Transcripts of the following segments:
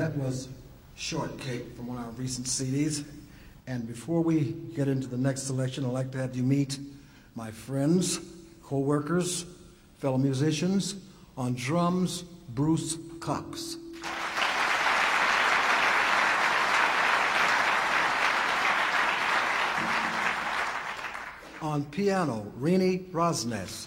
That was Shortcake from one of our recent CDs. And before we get into the next selection, I'd like to have you meet my friends, co-workers, fellow musicians. On drums, Bruce Cox. On piano, Renee Rosnes.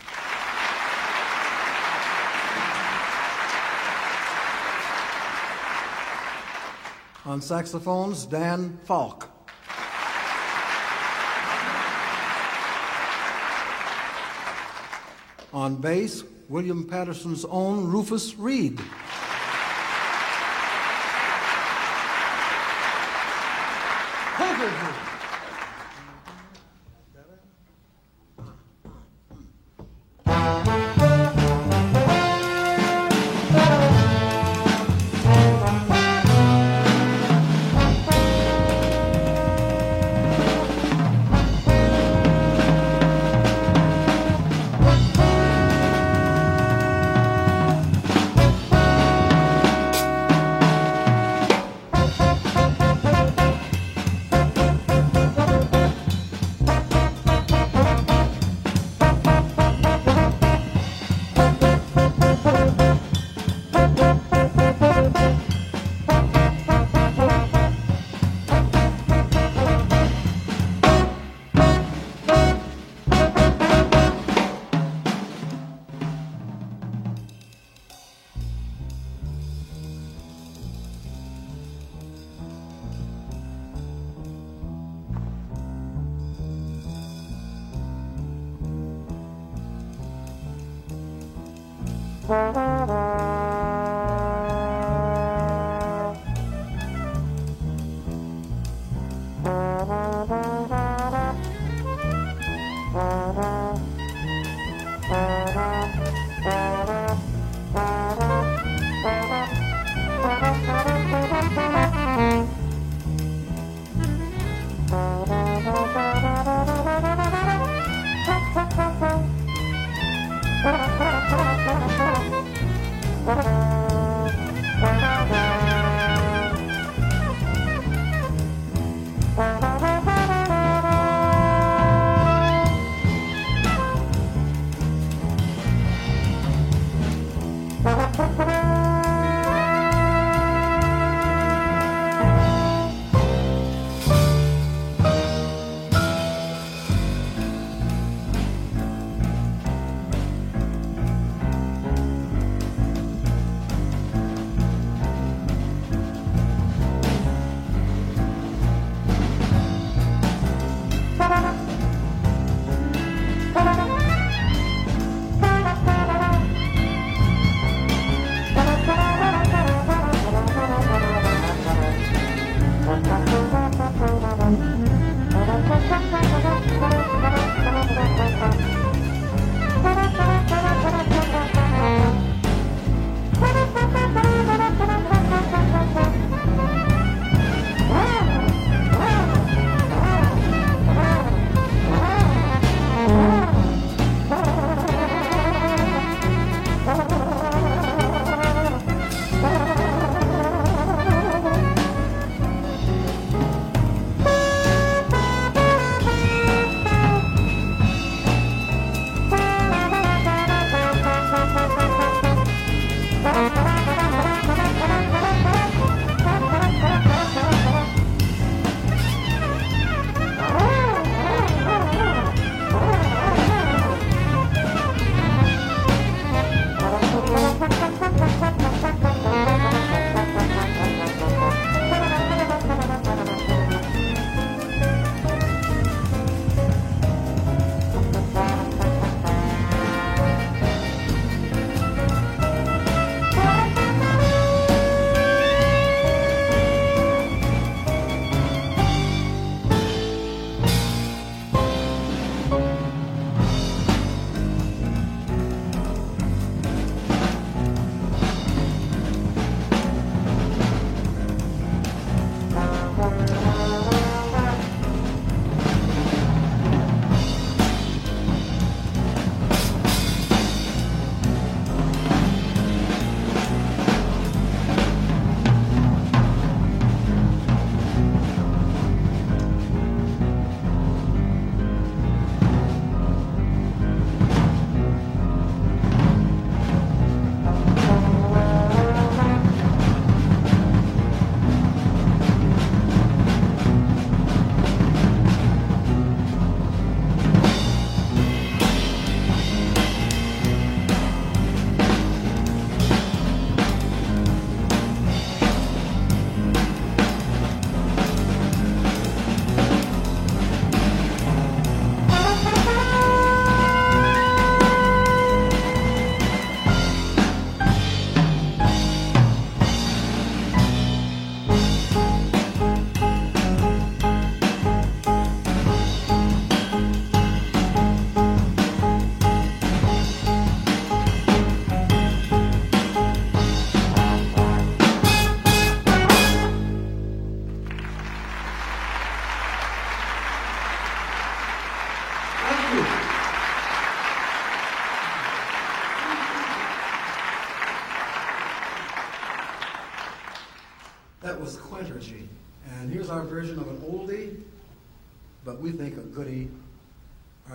On saxophones, Dan Faulk. On bass, William Paterson's own Rufus Reid.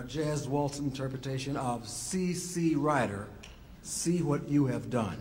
Jazz waltz interpretation of C.C. Ryder, See What You Have Done.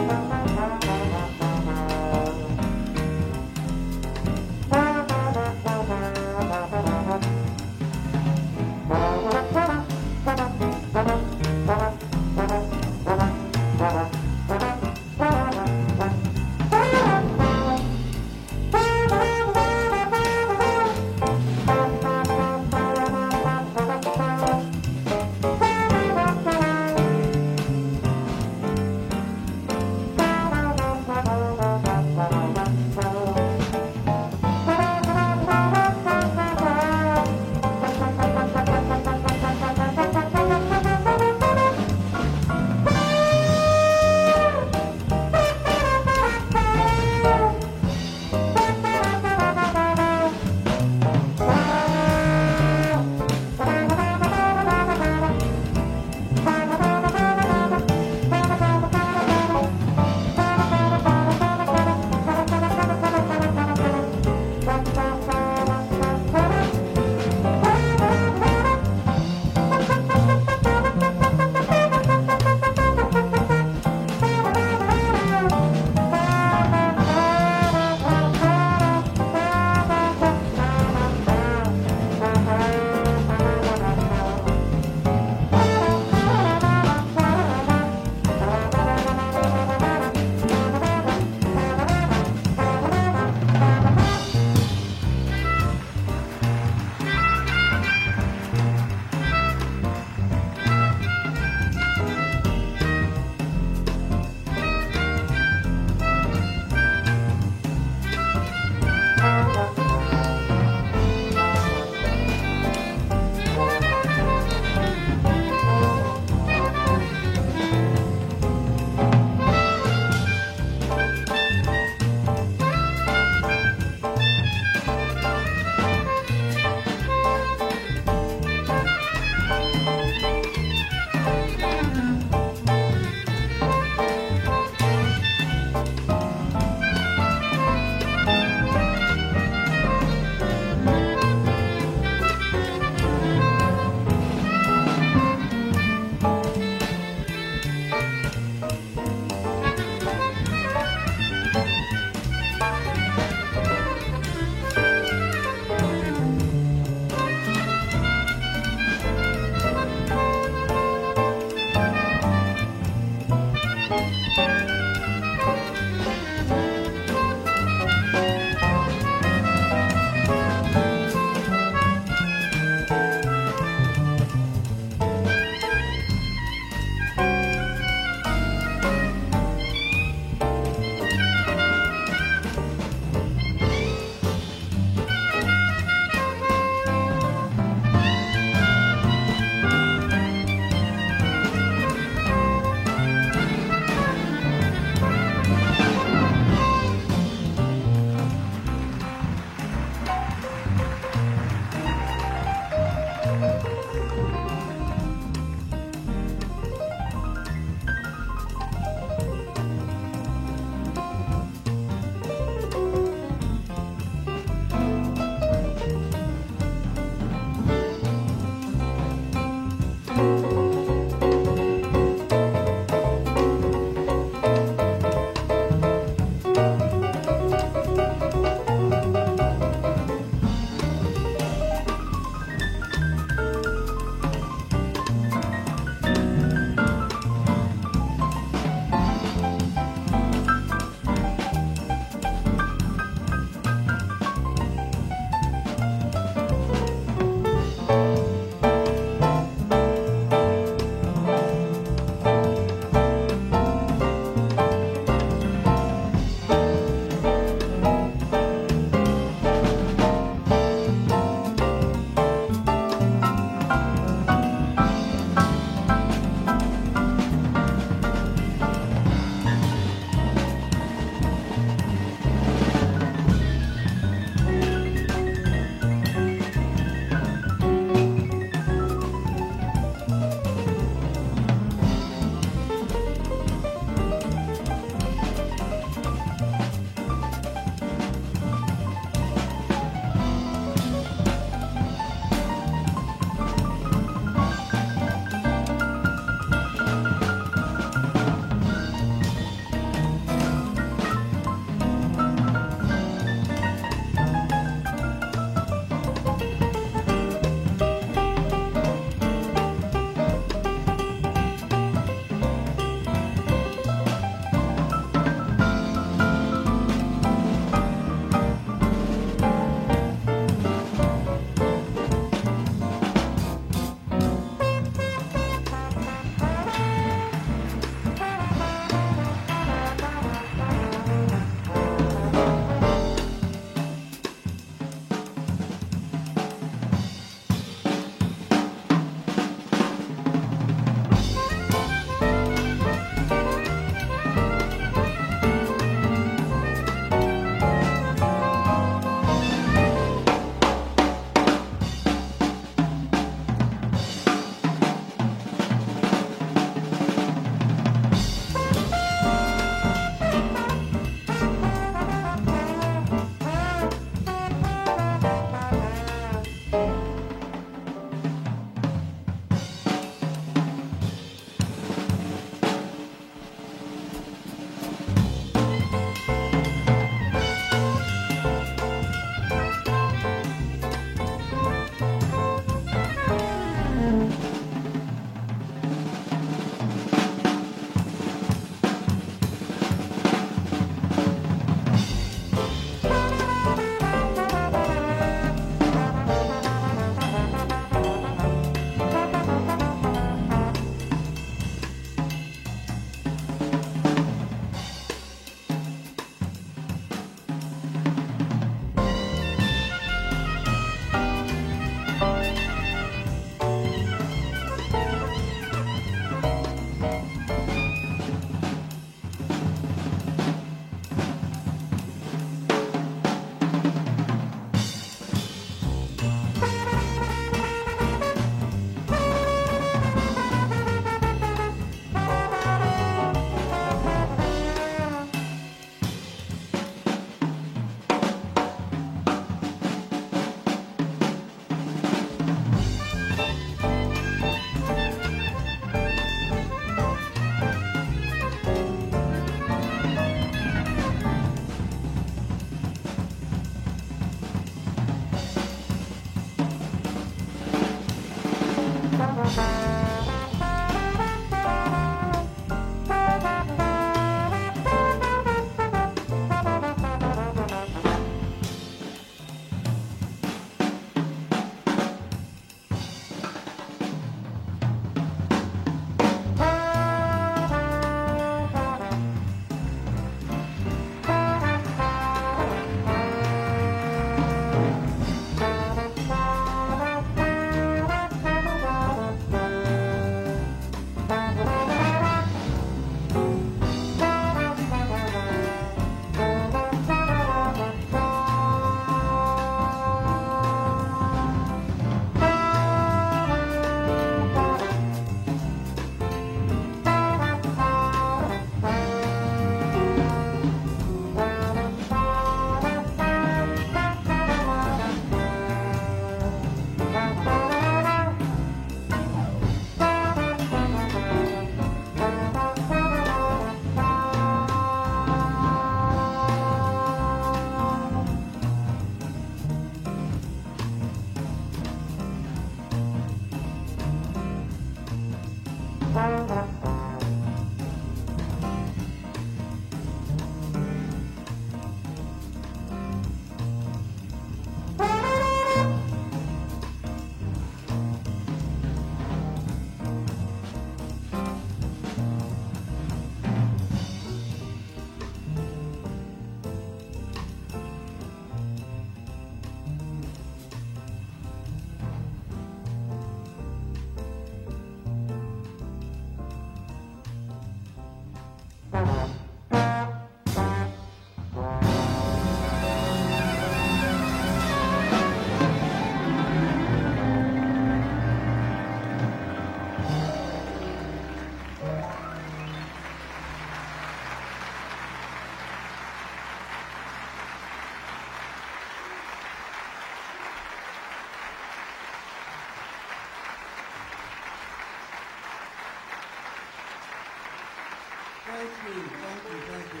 You, thank you, thank you.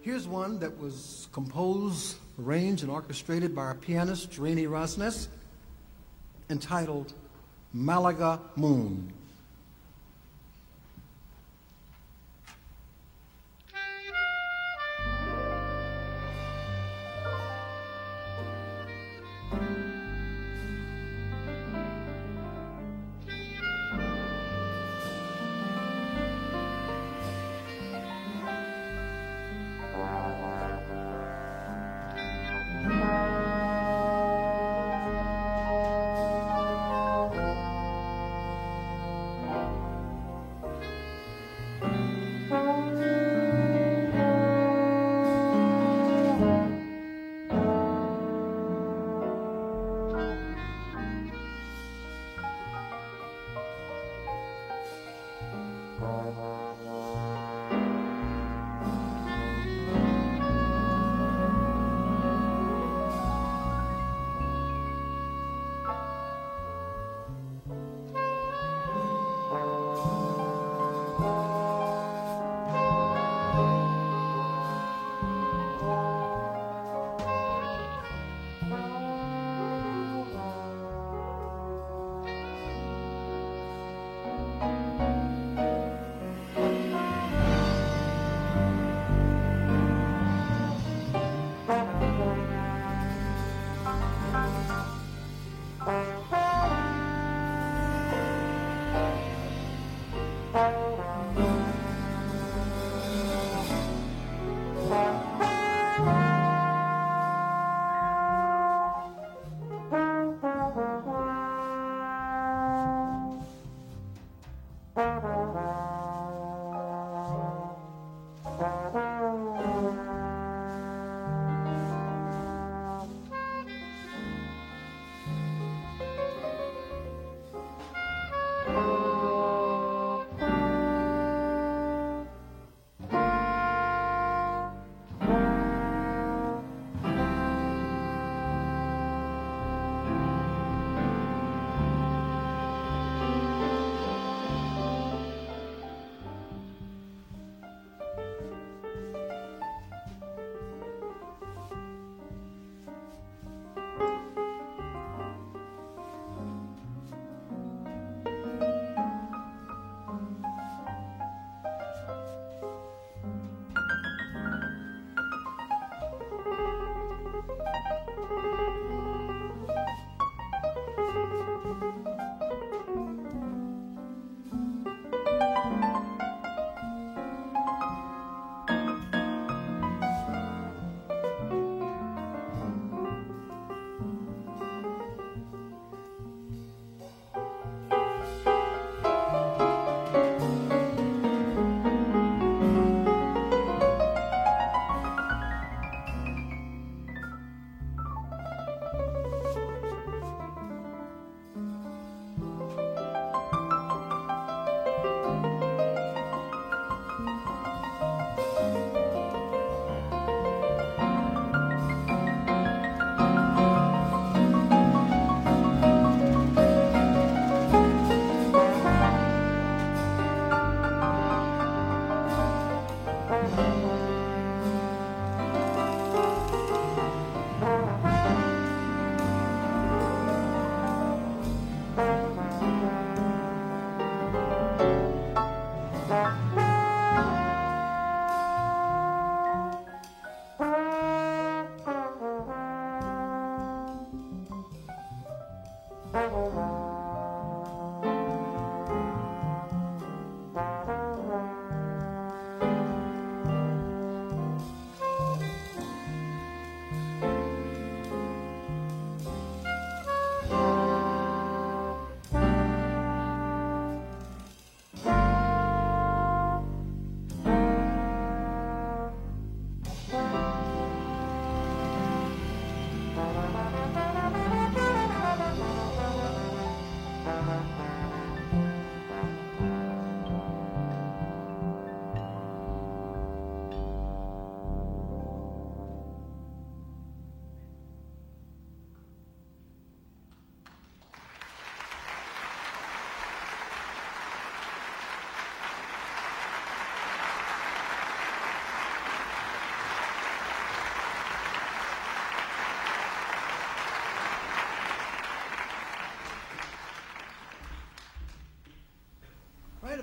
Here's one that was composed, arranged, and orchestrated by our pianist, Renee Rosnes, entitled Malaga Moon.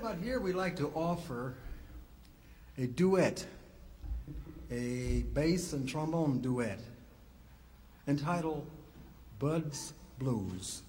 About here, we like to offer a duet, a bass and trombone duet entitled Bud's Blues.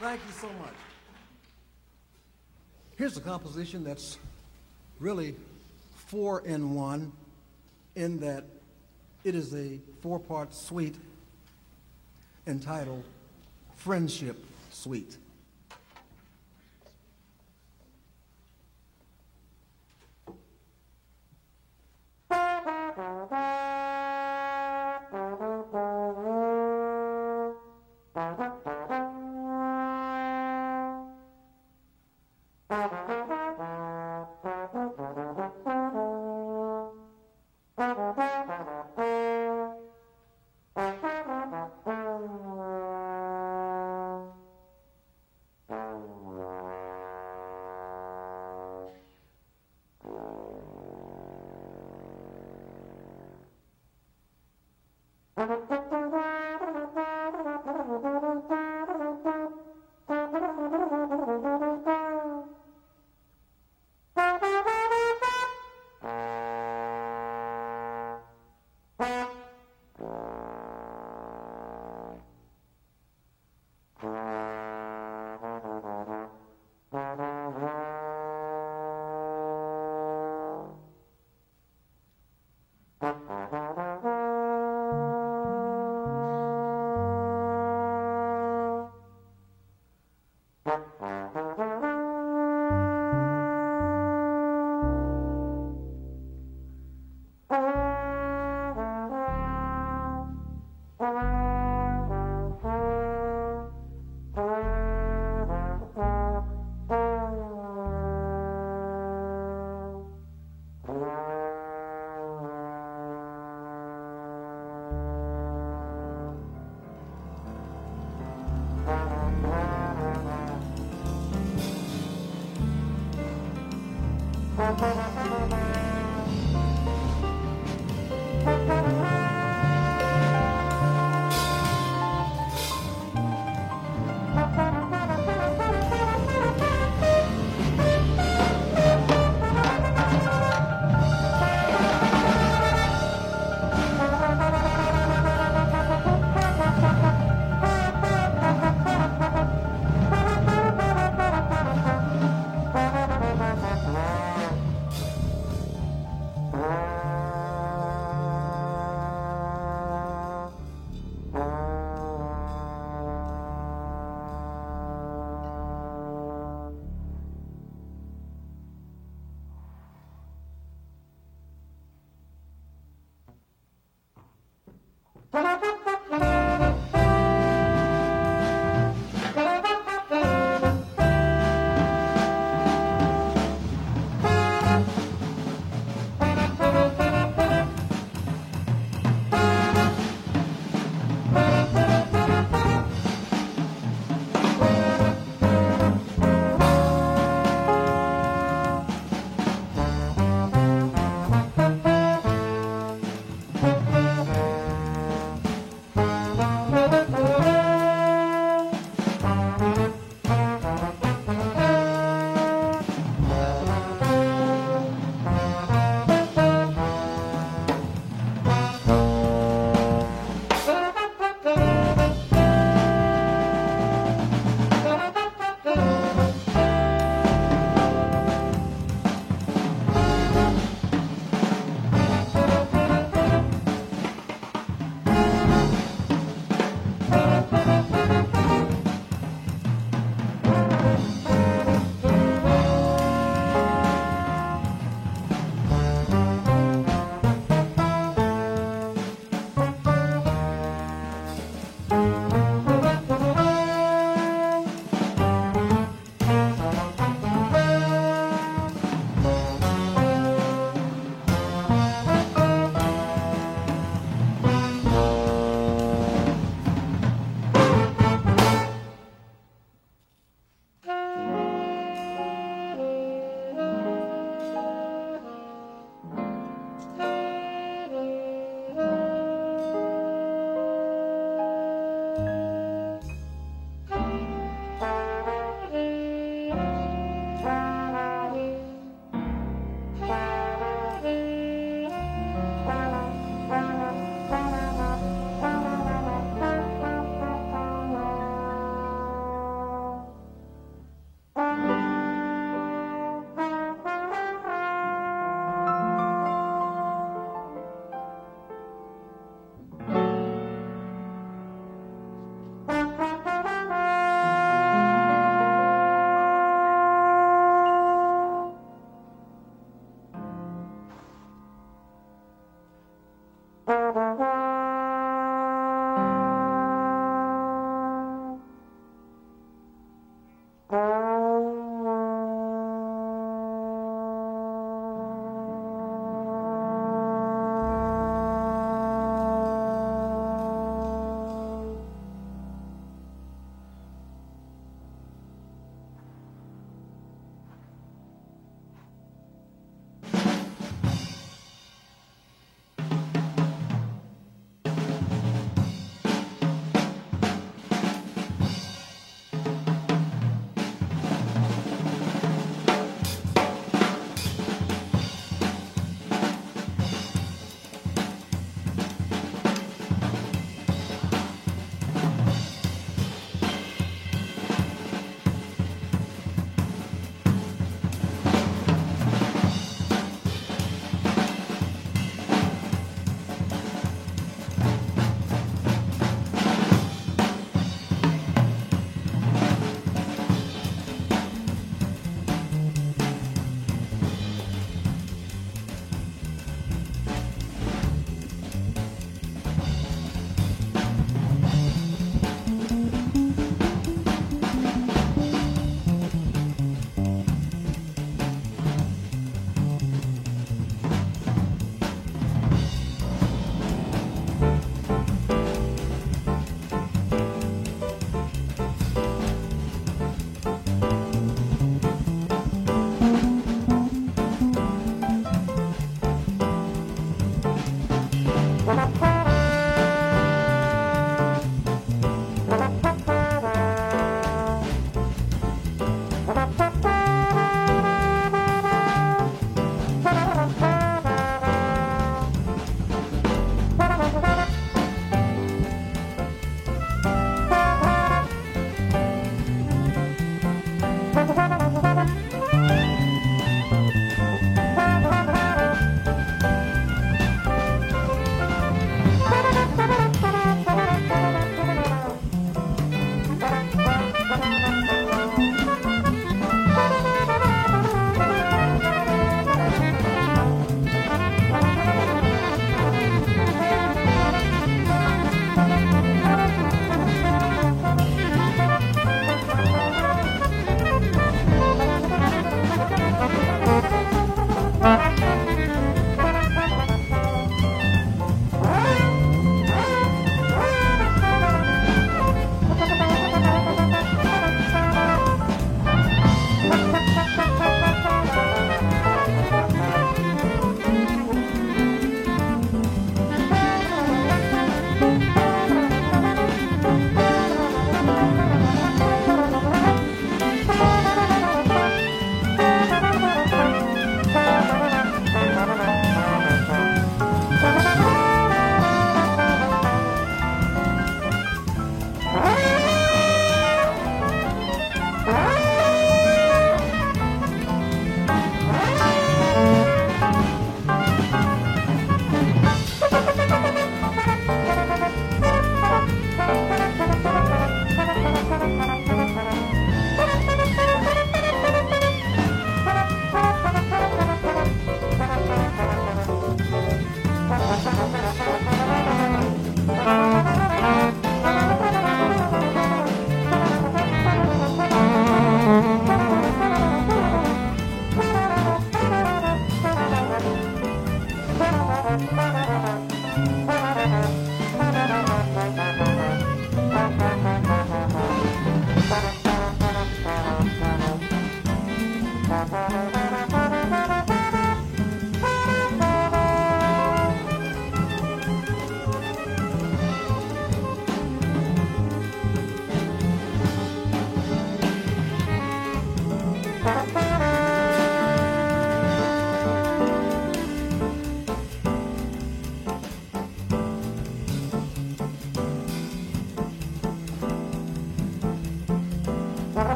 Thank you so much. Here's a composition that's really four in one, in that it is a four part suite entitled Friendship Suite.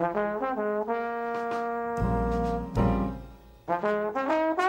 Thank you.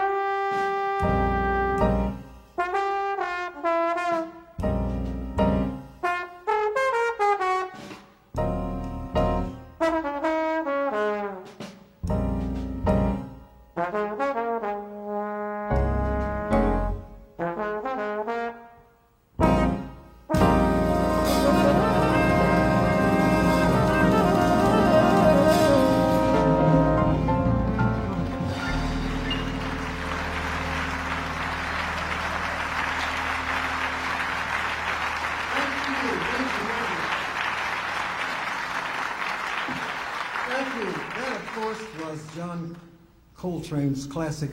Coltrane's classic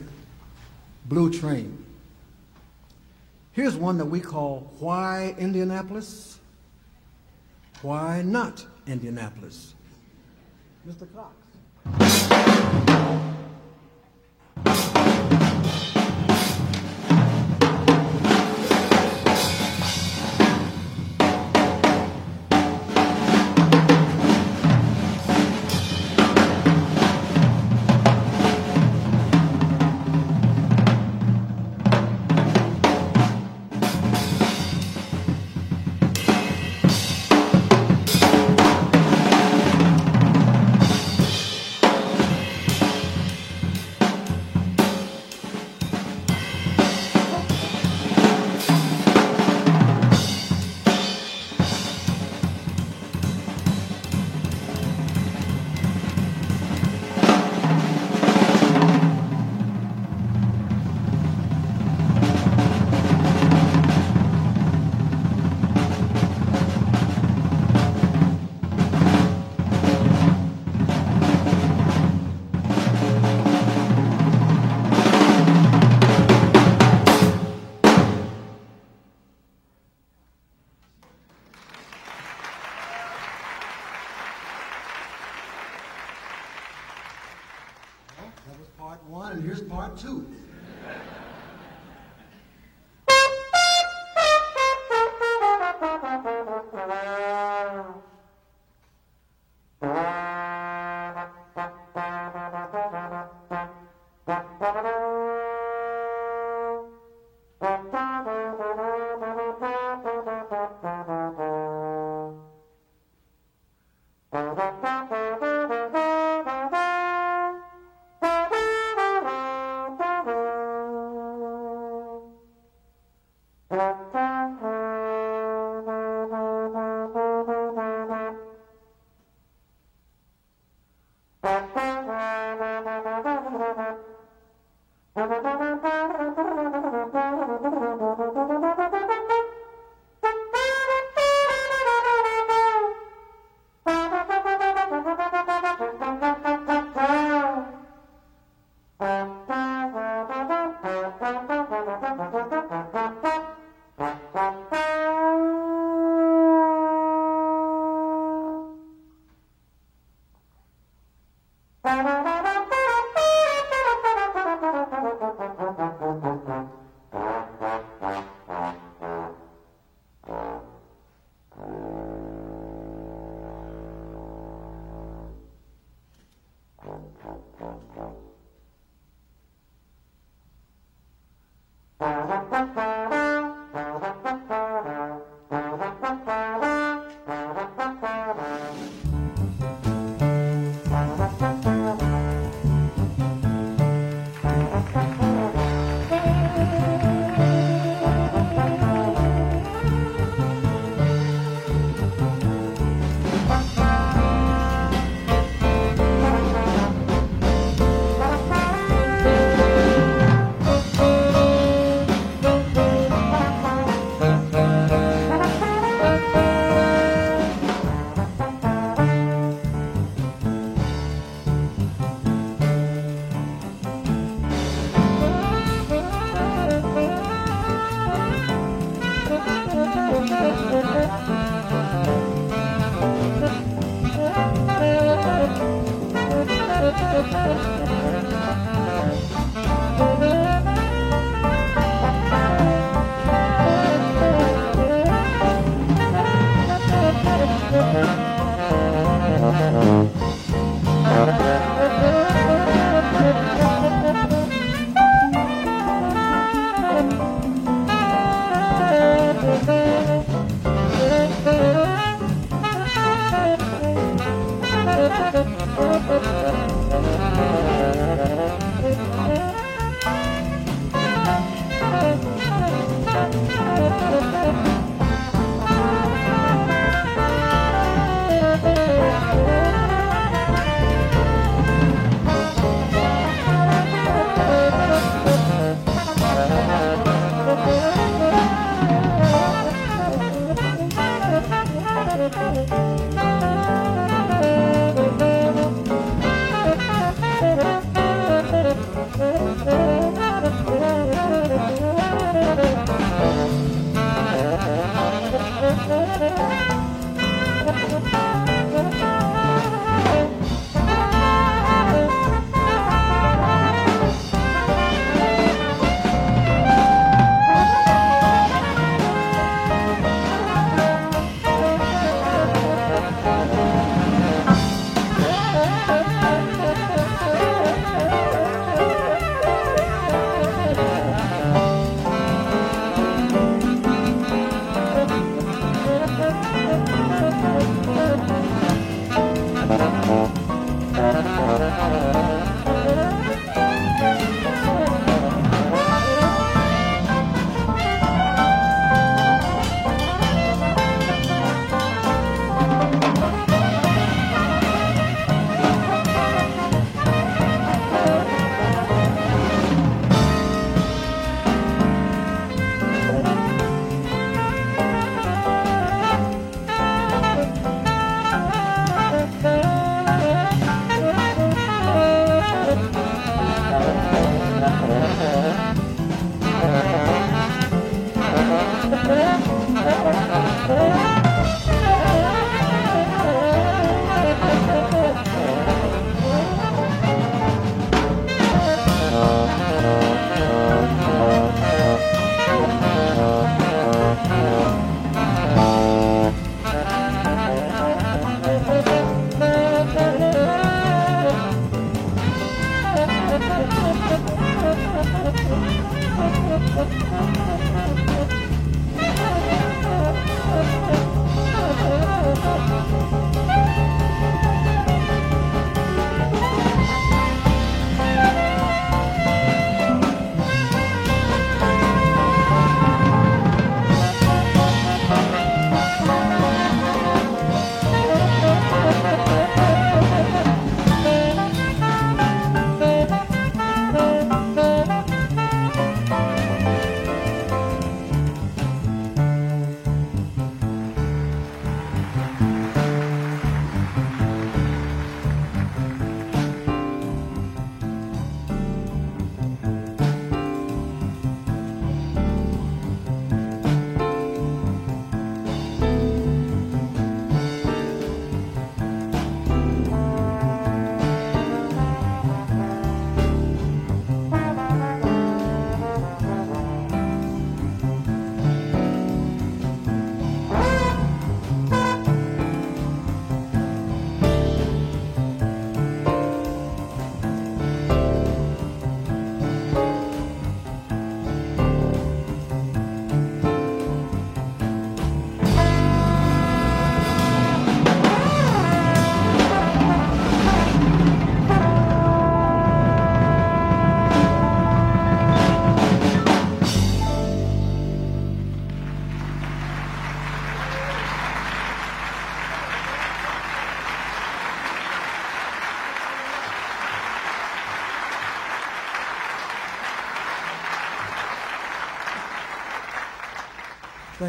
Blue Train. Here's one that we call Why Indianapolis? Why not Indianapolis? Mr. Cox.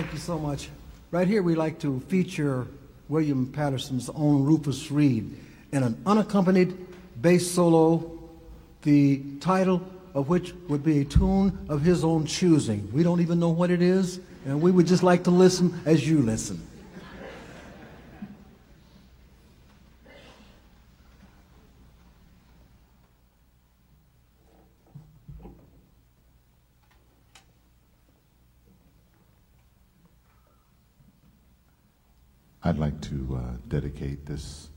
Thank you so much. Right here, we like to feature William Paterson's own Rufus Reid in an unaccompanied bass solo, the title of which would be a tune of his own choosing. We don't even know what it is, and we would just like to listen as you listen. I'd like to uh, dedicate this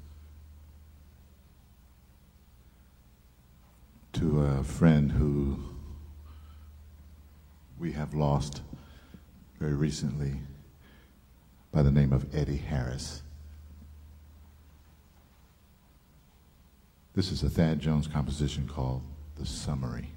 to a friend who we have lost very recently by the name of Eddie Harris. This is a Thad Jones composition called The Summary.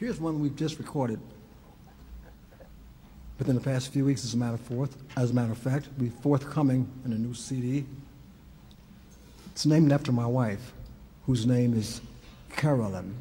Here's one we've just recorded within the past few weeks, as a matter of, forth, as a matter of fact. Be forthcoming in a new CD. It's named after my wife, whose name is Carolyn.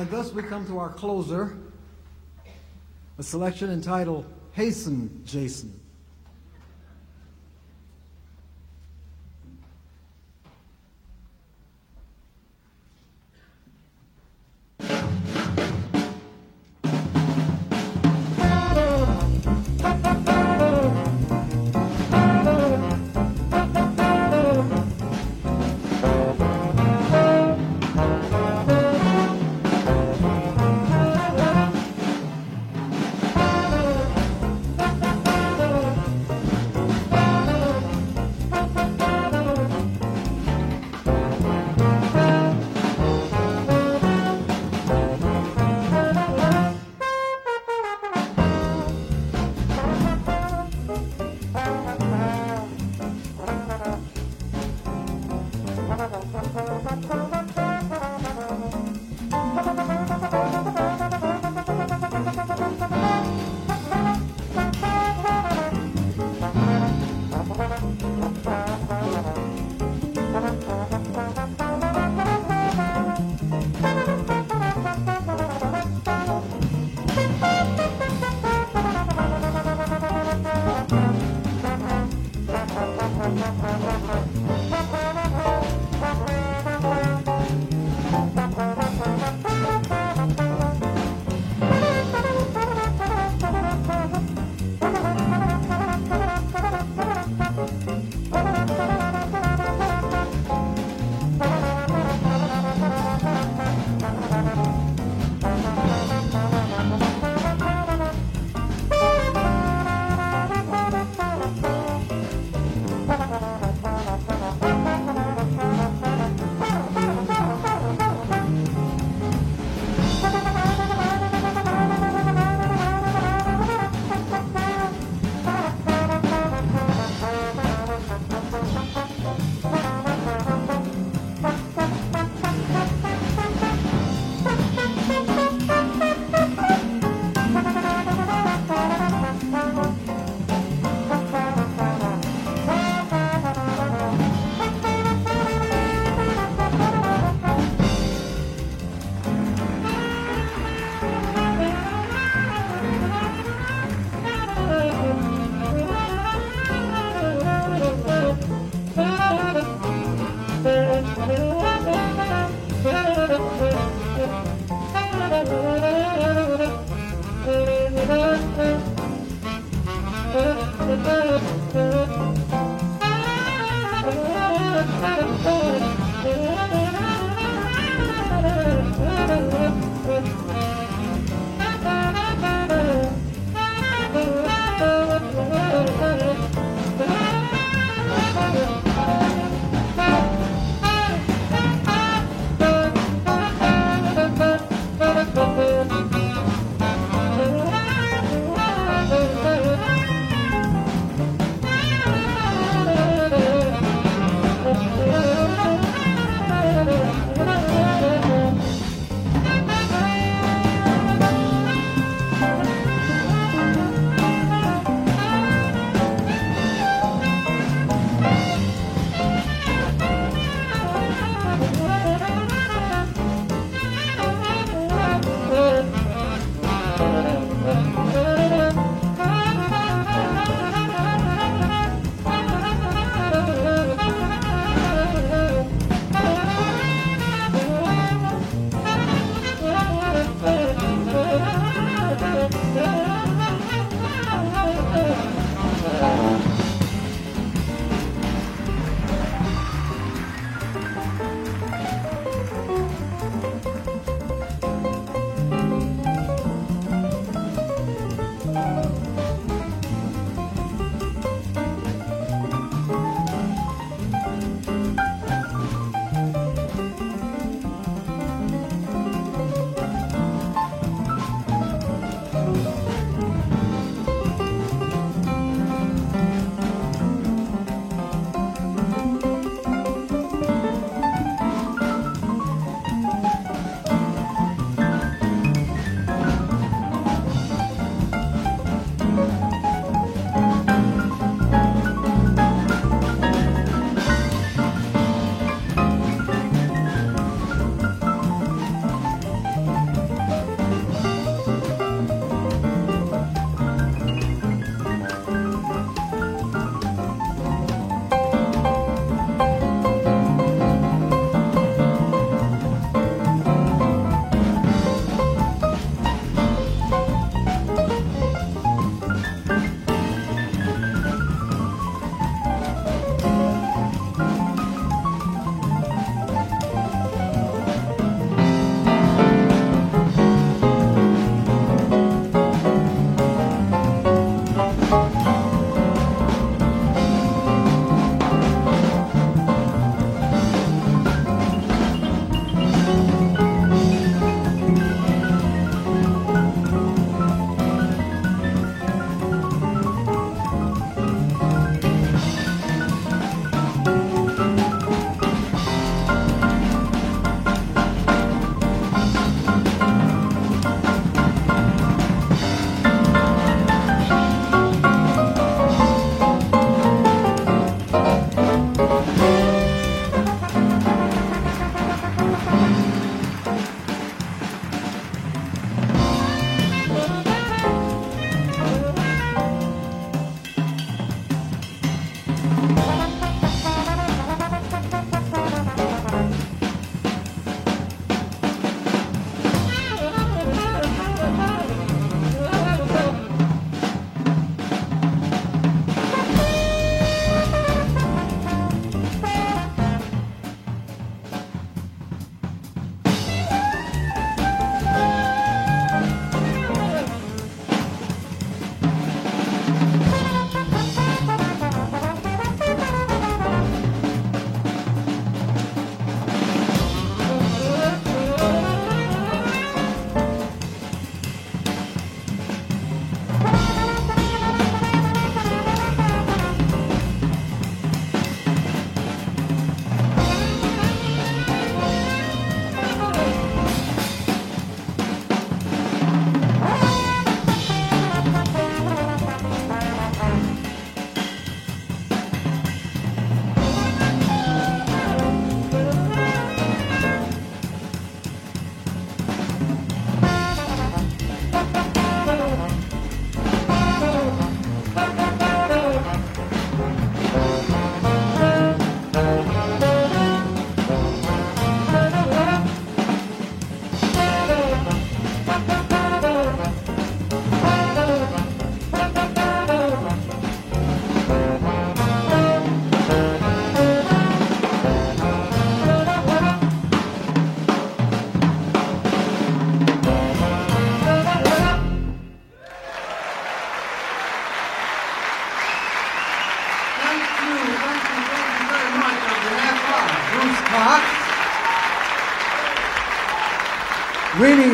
And thus we come to our closer, a selection entitled Hasten, Jason.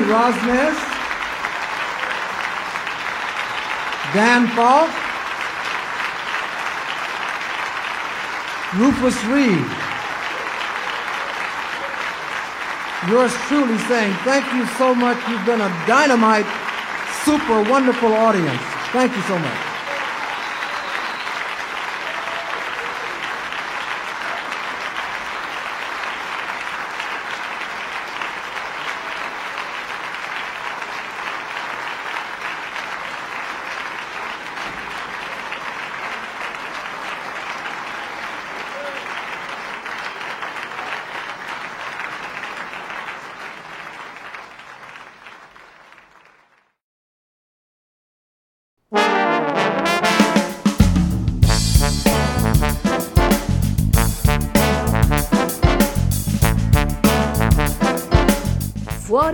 Rosnes, Dan Faulk, Rufus Reid. Yours truly saying, thank you so much. You've been a dynamite, super wonderful audience. Thank you so much.